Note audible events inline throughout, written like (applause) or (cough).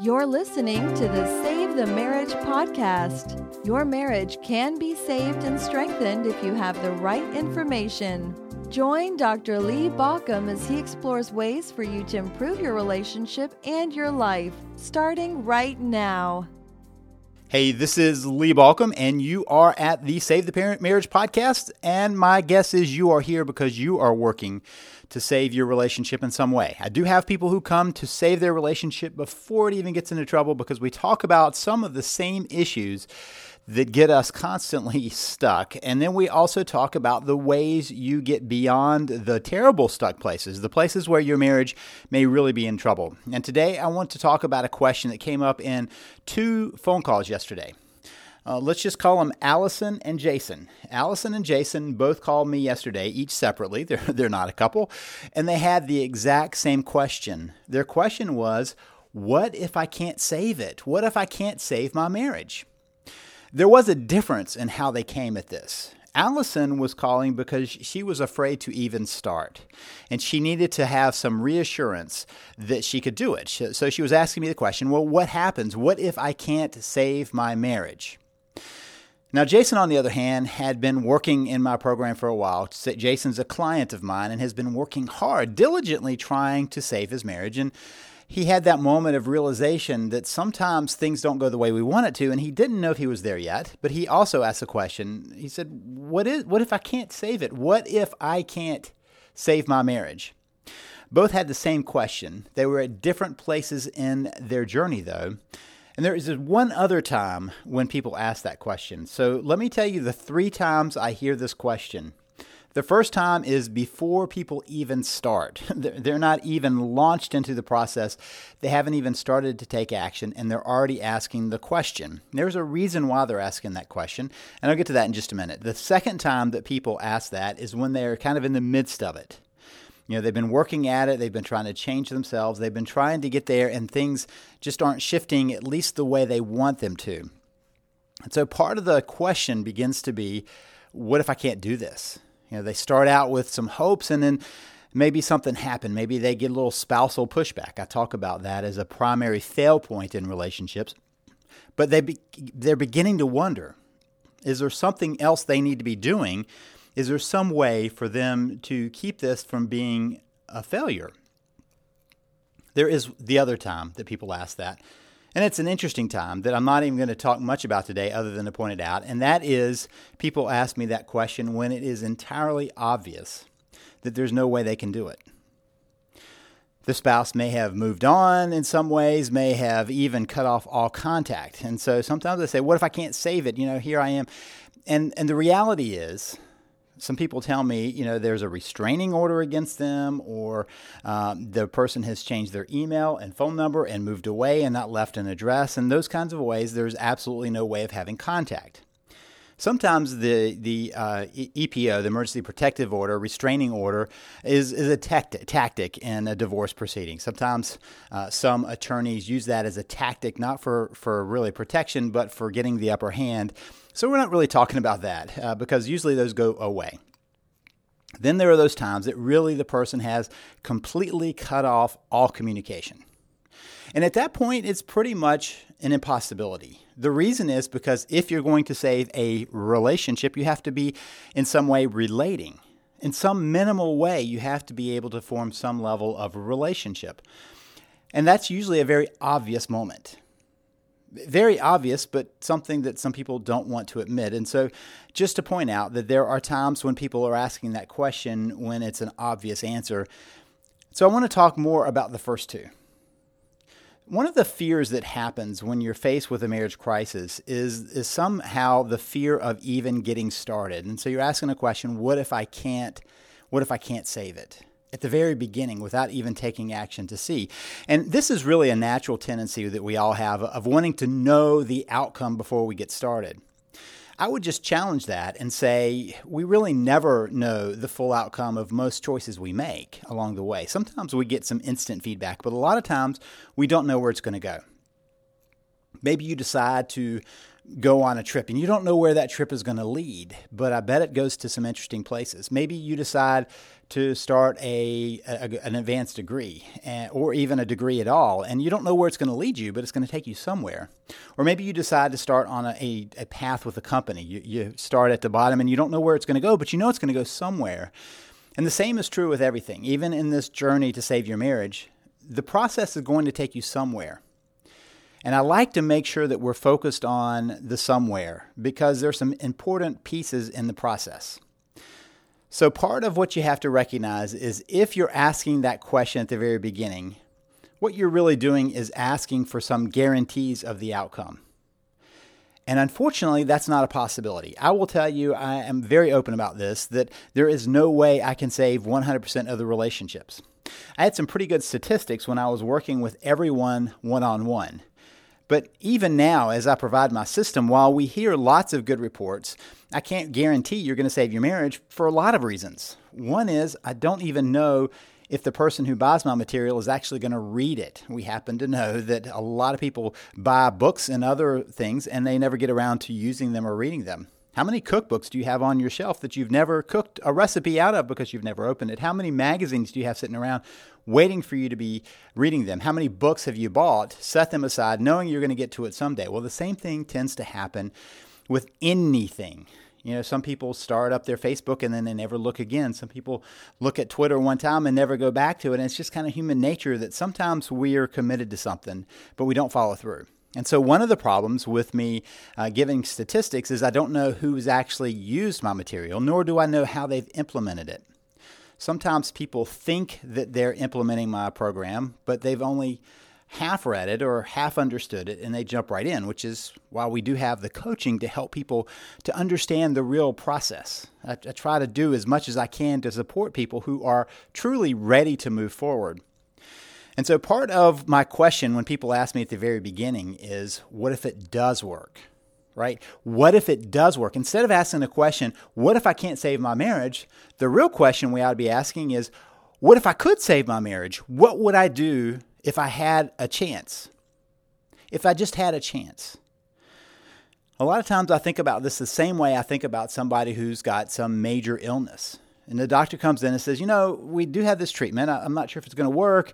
You're listening to the Save the Marriage podcast. Your marriage can be saved and strengthened if you have the right information. Join Dr. Lee Baucom as he explores ways for you to improve your relationship and your life, starting right now. Hey, this is Lee Baucom, and you are at the Save the Parent Marriage podcast. And my guess is you are here because you are working to save your relationship in some way. I do have people who come to save their relationship before it even gets into trouble because we talk about some of the same issues that get us constantly (laughs) stuck. And then we also talk about the ways you get beyond the terrible stuck places, the places where your marriage may really be in trouble. And today I want to talk about a question that came up in two phone calls yesterday. Uh, let's just call them Allison and Jason. Allison and Jason both called me yesterday, each separately. (laughs) They're, they're not a couple. And they had the exact same question. Their question was, What if I can't save it? What if I can't save my marriage? There was a difference in how they came at this. Allison was calling because she was afraid to even start, and she needed to have some reassurance that she could do it. So she was asking me the question well, what happens? What if I can't save my marriage? Now, Jason, on the other hand, had been working in my program for a while. Jason's a client of mine and has been working hard, diligently trying to save his marriage. And he had that moment of realization that sometimes things don't go the way we want it to, and he didn't know if he was there yet. But he also asked a question. He said, "What is? What if I can't save it? What if I can't save my marriage?" Both had the same question. They were at different places in their journey, though. And there is one other time when people ask that question. So let me tell you the three times I hear this question. The first time is before people even start. (laughs) They're not even launched into the process. They haven't even started to take action, and they're already asking the question. There's a reason why they're asking that question, and I'll get to that in just a minute. The second time that people ask that is when they're kind of in the midst of it. You know, they've been working at it, they've been trying to change themselves, they've been trying to get there, and things just aren't shifting at least the way they want them to. And so part of the question begins to be what if I can't do this? You know, they start out with some hopes and then maybe something happened. Maybe they get a little spousal pushback. I talk about that as a primary fail point in relationships. But they be, they're beginning to wonder is there something else they need to be doing? Is there some way for them to keep this from being a failure? There is the other time that people ask that. And it's an interesting time that I'm not even going to talk much about today, other than to point it out. And that is people ask me that question when it is entirely obvious that there's no way they can do it. The spouse may have moved on in some ways, may have even cut off all contact. And so sometimes they say, What if I can't save it? You know, here I am. And, and the reality is, some people tell me, you know, there's a restraining order against them, or um, the person has changed their email and phone number and moved away and not left an address. And those kinds of ways, there's absolutely no way of having contact. Sometimes the the uh, EPO, the Emergency Protective Order, restraining order, is, is a tactic, tactic in a divorce proceeding. Sometimes uh, some attorneys use that as a tactic, not for, for really protection, but for getting the upper hand. So we're not really talking about that uh, because usually those go away. Then there are those times that really the person has completely cut off all communication. And at that point, it's pretty much an impossibility. The reason is because if you're going to save a relationship, you have to be in some way relating. In some minimal way, you have to be able to form some level of relationship. And that's usually a very obvious moment. Very obvious, but something that some people don't want to admit. And so, just to point out that there are times when people are asking that question when it's an obvious answer. So, I want to talk more about the first two. One of the fears that happens when you're faced with a marriage crisis is, is somehow the fear of even getting started. And so you're asking a question, what if I can't what if I can't save it? At the very beginning without even taking action to see. And this is really a natural tendency that we all have of wanting to know the outcome before we get started. I would just challenge that and say we really never know the full outcome of most choices we make along the way. Sometimes we get some instant feedback, but a lot of times we don't know where it's going to go. Maybe you decide to go on a trip and you don't know where that trip is going to lead, but I bet it goes to some interesting places. Maybe you decide to start a, a an advanced degree and, or even a degree at all, and you don't know where it's going to lead you, but it's going to take you somewhere. Or maybe you decide to start on a, a, a path with a company. You, you start at the bottom and you don't know where it's going to go, but you know it's going to go somewhere. And the same is true with everything. Even in this journey to save your marriage, the process is going to take you somewhere. And I like to make sure that we're focused on the somewhere because there's some important pieces in the process. So, part of what you have to recognize is if you're asking that question at the very beginning, what you're really doing is asking for some guarantees of the outcome. And unfortunately, that's not a possibility. I will tell you, I am very open about this, that there is no way I can save 100% of the relationships. I had some pretty good statistics when I was working with everyone one on one. But even now, as I provide my system, while we hear lots of good reports, I can't guarantee you're going to save your marriage for a lot of reasons. One is I don't even know if the person who buys my material is actually going to read it. We happen to know that a lot of people buy books and other things and they never get around to using them or reading them. How many cookbooks do you have on your shelf that you've never cooked a recipe out of because you've never opened it? How many magazines do you have sitting around waiting for you to be reading them? How many books have you bought, set them aside, knowing you're going to get to it someday? Well, the same thing tends to happen with anything. You know, some people start up their Facebook and then they never look again. Some people look at Twitter one time and never go back to it. And it's just kind of human nature that sometimes we are committed to something, but we don't follow through. And so, one of the problems with me uh, giving statistics is I don't know who's actually used my material, nor do I know how they've implemented it. Sometimes people think that they're implementing my program, but they've only half read it or half understood it and they jump right in, which is why we do have the coaching to help people to understand the real process. I, I, try to do as much as I can to support people who are truly ready to move forward. And so, part of my question when people ask me at the very beginning is what if it does work? Right? What if it does work? Instead of asking the question, what if I can't save my marriage? The real question we ought to be asking is, what if I could save my marriage? What would I do if I had a chance? If I just had a chance? A lot of times I think about this the same way I think about somebody who's got some major illness. And the doctor comes in and says, You know, we do have this treatment. I'm not sure if it's going to work.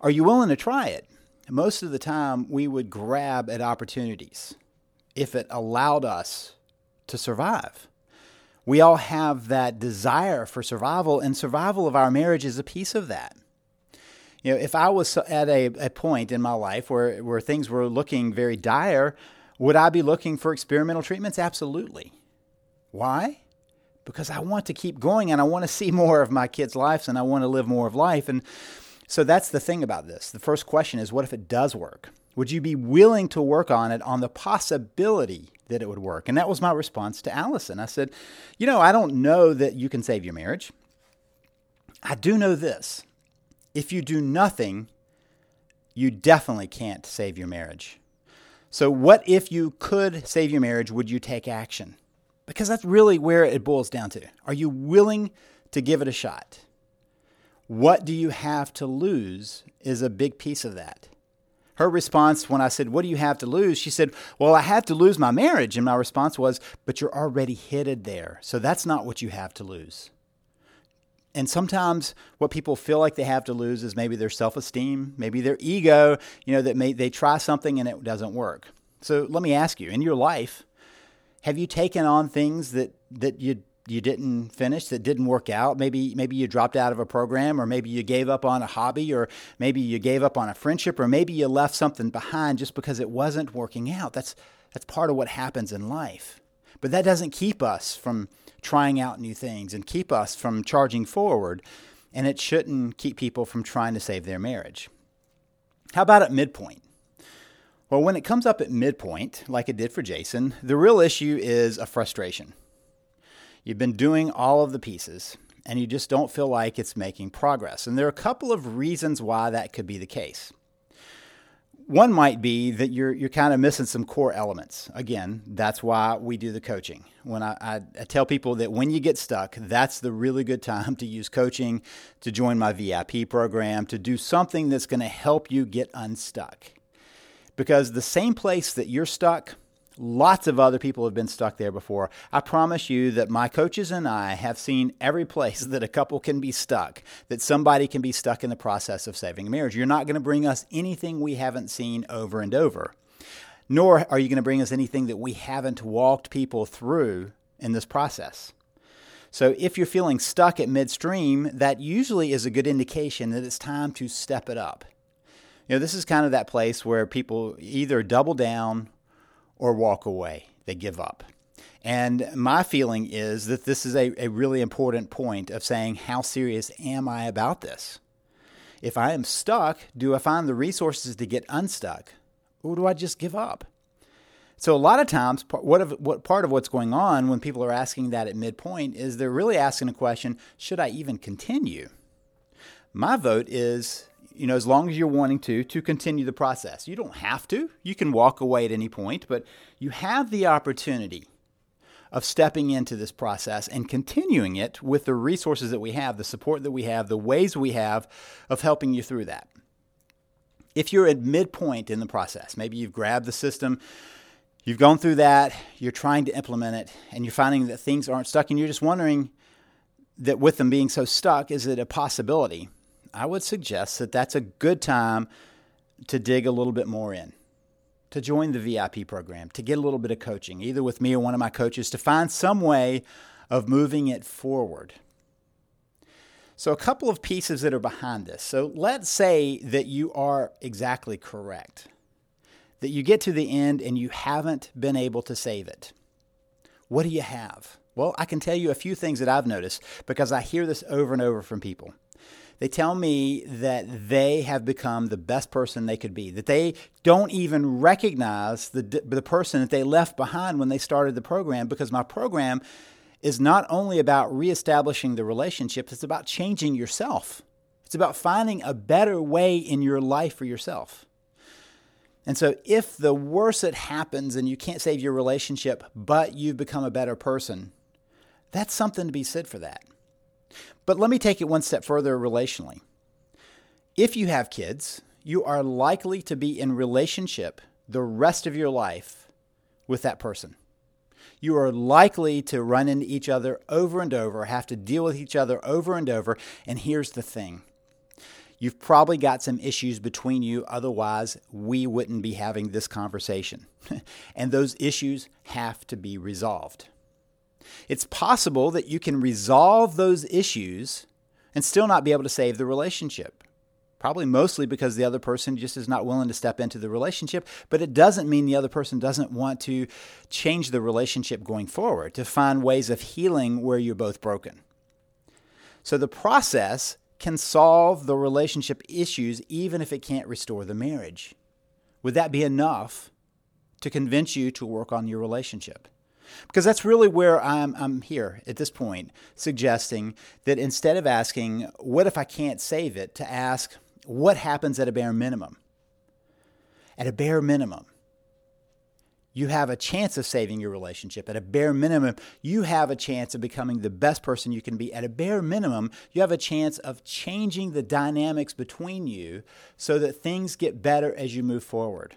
Are you willing to try it? Most of the time, we would grab at opportunities if it allowed us to survive. We all have that desire for survival, and survival of our marriage is a piece of that. You know, if I was at a, a point in my life where, where things were looking very dire, would I be looking for experimental treatments? Absolutely. Why? Because I want to keep going and I want to see more of my kids' lives and I want to live more of life. And so that's the thing about this. The first question is what if it does work? Would you be willing to work on it on the possibility that it would work? And that was my response to Allison. I said, You know, I don't know that you can save your marriage. I do know this if you do nothing, you definitely can't save your marriage. So, what if you could save your marriage? Would you take action? Because that's really where it boils down to. Are you willing to give it a shot? What do you have to lose is a big piece of that. Her response when I said, What do you have to lose? She said, Well, I have to lose my marriage. And my response was, But you're already headed there. So that's not what you have to lose. And sometimes what people feel like they have to lose is maybe their self esteem, maybe their ego, you know, that may, they try something and it doesn't work. So let me ask you in your life, have you taken on things that, that you you didn't finish that didn't work out maybe maybe you dropped out of a program or maybe you gave up on a hobby or maybe you gave up on a friendship or maybe you left something behind just because it wasn't working out. That's that's part of what happens in life. But that doesn't keep us from trying out new things and keep us from charging forward and it shouldn't keep people from trying to save their marriage. How about at midpoint? Well when it comes up at midpoint like it did for jason the real issue is a frustration You've been doing all of the pieces and you just don't feel like it's making progress. And there are a couple of reasons why that could be the case. One might be that you're, you're kind of missing some core elements. Again, that's why we do the coaching. When I, I, I tell people that when you get stuck, that's the really good time to use coaching, to join my VIP program, to do something that's going to help you get unstuck. Because the same place that you're stuck, Lots of other people have been stuck there before. I promise you that my coaches and I have seen every place (laughs) that a couple can be stuck, that somebody can be stuck in the process of saving a marriage. You're not going to bring us anything we haven't seen over and over, nor are you going to bring us anything that we haven't walked people through in this process. So if you're feeling stuck at midstream, that usually is a good indication that it's time to step it up. You know, this is kind of that place where people either double down or walk away. They give up. And my feeling is that this is a, a really important point of saying, how serious am I about this? If I am stuck, do I find the resources to get unstuck? Or do I just give up? So a lot of times, what, of, what part of what's going on when people are asking that at midpoint is they're really asking a question: Should I even continue? My vote is you know, as long as you're wanting to, to continue the process. You don't have to. You can walk away at any point, but you have the opportunity of stepping into this process and continuing it with the resources that we have, the support that we have, the ways we have of helping you through that. If you're at midpoint in the process, maybe you've grabbed the system, you've gone through that, you're trying to implement it, and you're finding that things aren't stuck, and you're just wondering that with them being so stuck, is it a possibility? I would suggest that that's a good time to dig a little bit more in, to join the VIP program, to get a little bit of coaching, either with me or one of my coaches, to find some way of moving it forward. So, a couple of pieces that are behind this. So, let's say that you are exactly correct, that you get to the end and you haven't been able to save it. What do you have? Well, I can tell you a few things that I've noticed because I hear this over and over from people. They tell me that they have become the best person they could be, that they don't even recognize the, the person that they left behind when they started the program because my program is not only about reestablishing the relationship, it's about changing yourself. It's about finding a better way in your life for yourself. And so, if the worst it happens and you can't save your relationship, but you've become a better person, that's something to be said for that. But let me take it one step further relationally. If you have kids, you are likely to be in relationship the rest of your life with that person. You are likely to run into each other over and over, have to deal with each other over and over. And here's the thing you've probably got some issues between you, otherwise, we wouldn't be having this conversation. (laughs) and those issues have to be resolved. It's possible that you can resolve those issues and still not be able to save the relationship. Probably mostly because the other person just is not willing to step into the relationship, but it doesn't mean the other person doesn't want to change the relationship going forward, to find ways of healing where you're both broken. So the process can solve the relationship issues even if it can't restore the marriage. Would that be enough to convince you to work on your relationship? Because that's really where I'm, I'm here at this point, suggesting that instead of asking, what if I can't save it, to ask, what happens at a bare minimum? At a bare minimum, you have a chance of saving your relationship. At a bare minimum, you have a chance of becoming the best person you can be. At a bare minimum, you have a chance of changing the dynamics between you so that things get better as you move forward.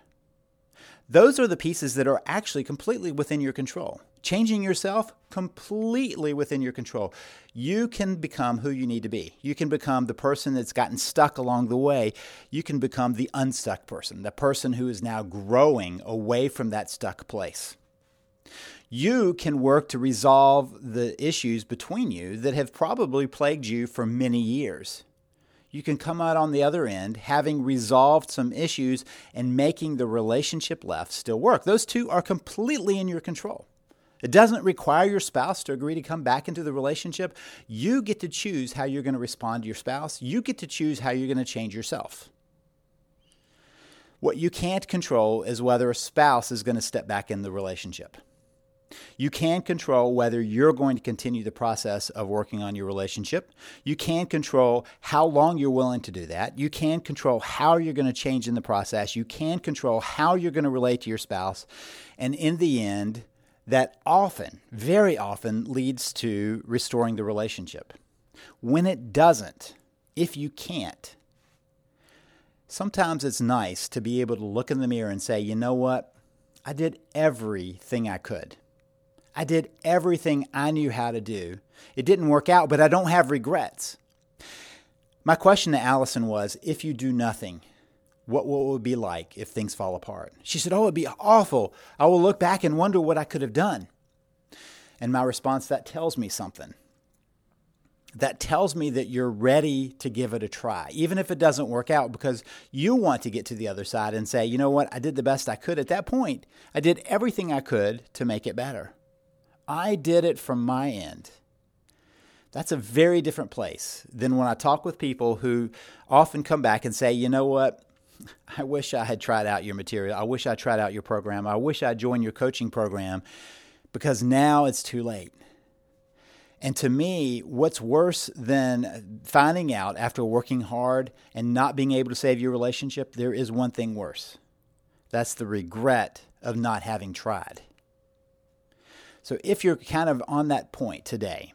Those are the pieces that are actually completely within your control. Changing yourself, completely within your control. You can become who you need to be. You can become the person that's gotten stuck along the way. You can become the unstuck person, the person who is now growing away from that stuck place. You can work to resolve the issues between you that have probably plagued you for many years you can come out on the other end having resolved some issues and making the relationship left still work. Those two are completely in your control. It doesn't require your spouse to agree to come back into the relationship. You get to choose how you're going to respond to your spouse. You get to choose how you're going to change yourself. What you can't control is whether a spouse is going to step back in the relationship. You can control whether you're going to continue the process of working on your relationship. You can control how long you're willing to do that. You can control how you're going to change in the process. You can control how you're going to relate to your spouse. And in the end, that often, very often, leads to restoring the relationship. When it doesn't, if you can't, sometimes it's nice to be able to look in the mirror and say, you know what? I did everything I could. I did everything I knew how to do. It didn't work out, but I don't have regrets. My question to Allison was if you do nothing, what, what would it be like if things fall apart? She said, Oh, it'd be awful. I will look back and wonder what I could have done. And my response, that tells me something. That tells me that you're ready to give it a try, even if it doesn't work out, because you want to get to the other side and say, you know what, I did the best I could at that point. I did everything I could to make it better. I did it from my end. That's a very different place than when I talk with people who often come back and say, you know what, (laughs) I wish I had tried out your material. I wish I tried out your program. I wish I'd joined your coaching program because now it's too late. And to me, what's worse than finding out after working hard and not being able to save your relationship, there is one thing worse. That's the regret of not having tried. So if you're kind of on that point today,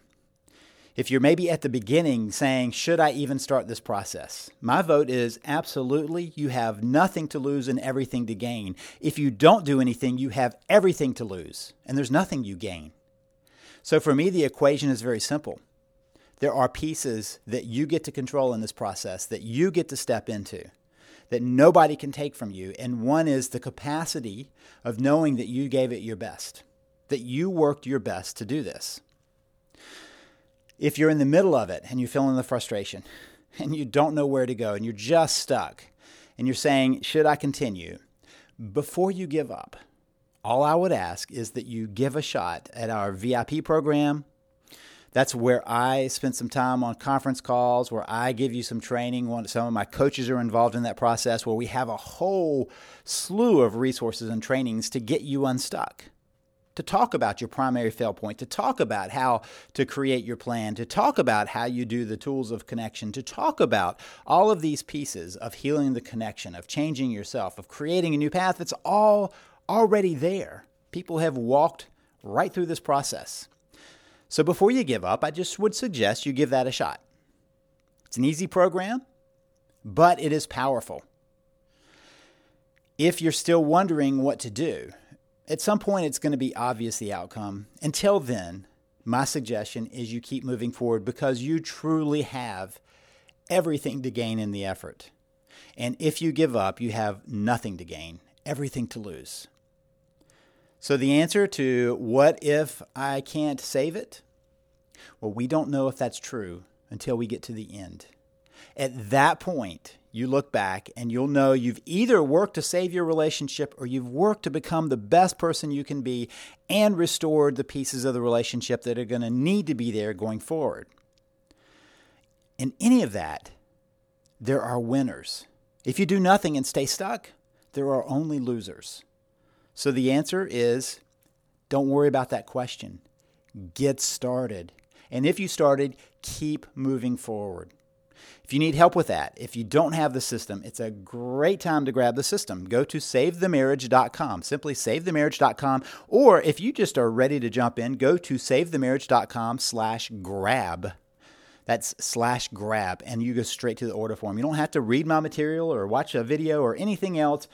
if you're maybe at the beginning saying, Should I even start this process? My vote is absolutely. You have nothing to lose and everything to gain. If you don't do anything, you have everything to lose, and there's nothing you gain. So for me, the equation is very simple. There are pieces that you get to control in this process, that you get to step into, that nobody can take from you. And one is the capacity of knowing that you gave it your best, that you worked your best to do this if you're in the middle of it and you're feeling the frustration (laughs) and you don't know where to go and you're just stuck and you're saying, Should I continue? Before you give up, all I would ask is that you give a shot at our VIP program. That's where I spend some time on conference calls, where I give you some training. Some of my coaches are involved in that process, where we have a whole slew of resources and trainings to get you unstuck to talk about your primary fail point, to talk about how to create your plan, to talk about how you do the tools of connection, to talk about all of these pieces of healing the connection, of changing yourself, of creating a new path. It's all already there. People have walked right through this process. So before you give up, I just would suggest you give that a shot. It's an easy program, but it is powerful. If you're still wondering what to do, at some point, it's going to be obvious the outcome. Until then, my suggestion is you keep moving forward because you truly have everything to gain in the effort. And if you give up, you have nothing to gain, everything to lose. So, the answer to what if I can't save it? Well, we don't know if that's true until we get to the end. At that point, you look back and you'll know you've either worked to save your relationship or you've worked to become the best person you can be and restored the pieces of the relationship that are going to need to be there going forward. In any of that, there are winners. If you do nothing and stay stuck, there are only losers. So the answer is don't worry about that question. Get started. And if you started, keep moving forward. If you need help with that, if you don't have the system, it's a great time to grab the system. Go to savethemarriage.com, simply savethemarriage.com, or if you just are ready to jump in, go to savethemarriage.com slash grab. That's slash grab, and you go straight to the order form. You don't have to read my material or watch a video or anything else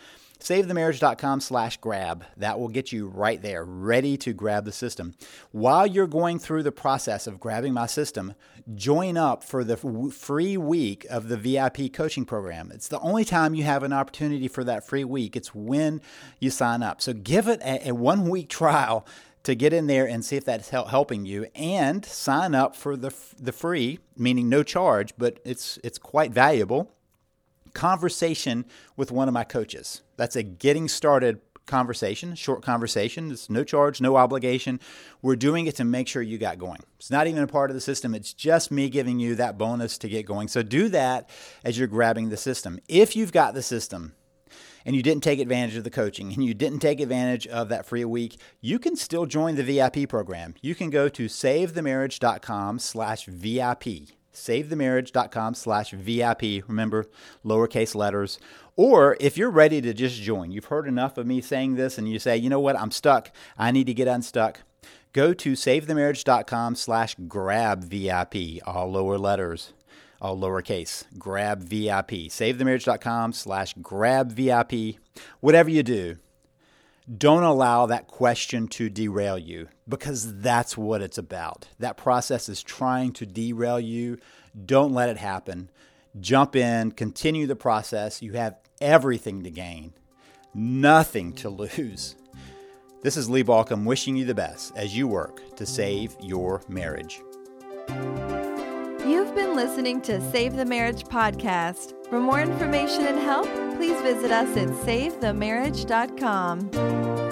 savethemarriage.com slash grab. That will get you right there, ready to grab the system. While you're going through the process of grabbing my system, join up for the free week of the VIP coaching program. It's the only time you have an opportunity for that free week. It's when you sign up. So give it a, a one week trial to get in there and see if that's helping you and sign up for the the free meaning no charge but it's it's quite valuable conversation with one of my coaches. That's a getting started conversation, short conversation. It's no charge, no obligation. We're doing it to make sure you got going. It's not even a part of the system. It's just me giving you that bonus to get going. So do that as you're grabbing the system. If you've got the system, and you didn't take advantage of the coaching and you didn't take advantage of that free week, you can still join the VIP program. You can go to savethemarriage.com slash VIP savethemarriage.com slash VIP. Remember, lowercase letters. Or if you're ready to just join, you've heard enough of me saying this and you say, you know what, I'm stuck. I need to get unstuck. Go to savethemarriage.com slash grab VIP, all lower letters, all lowercase, grab VIP. Savethemarriage.com slash grab VIP. Whatever you do, Don't allow that question to derail you because that's what it's about. That process is trying to derail you. Don't let it happen. Jump in, continue the process. You have everything to gain, nothing to lose. This is Lee Baucom wishing you the best as you work to save your marriage. You've been listening to Save the Marriage podcast. For more information and help, please visit us at savethemarriage.com.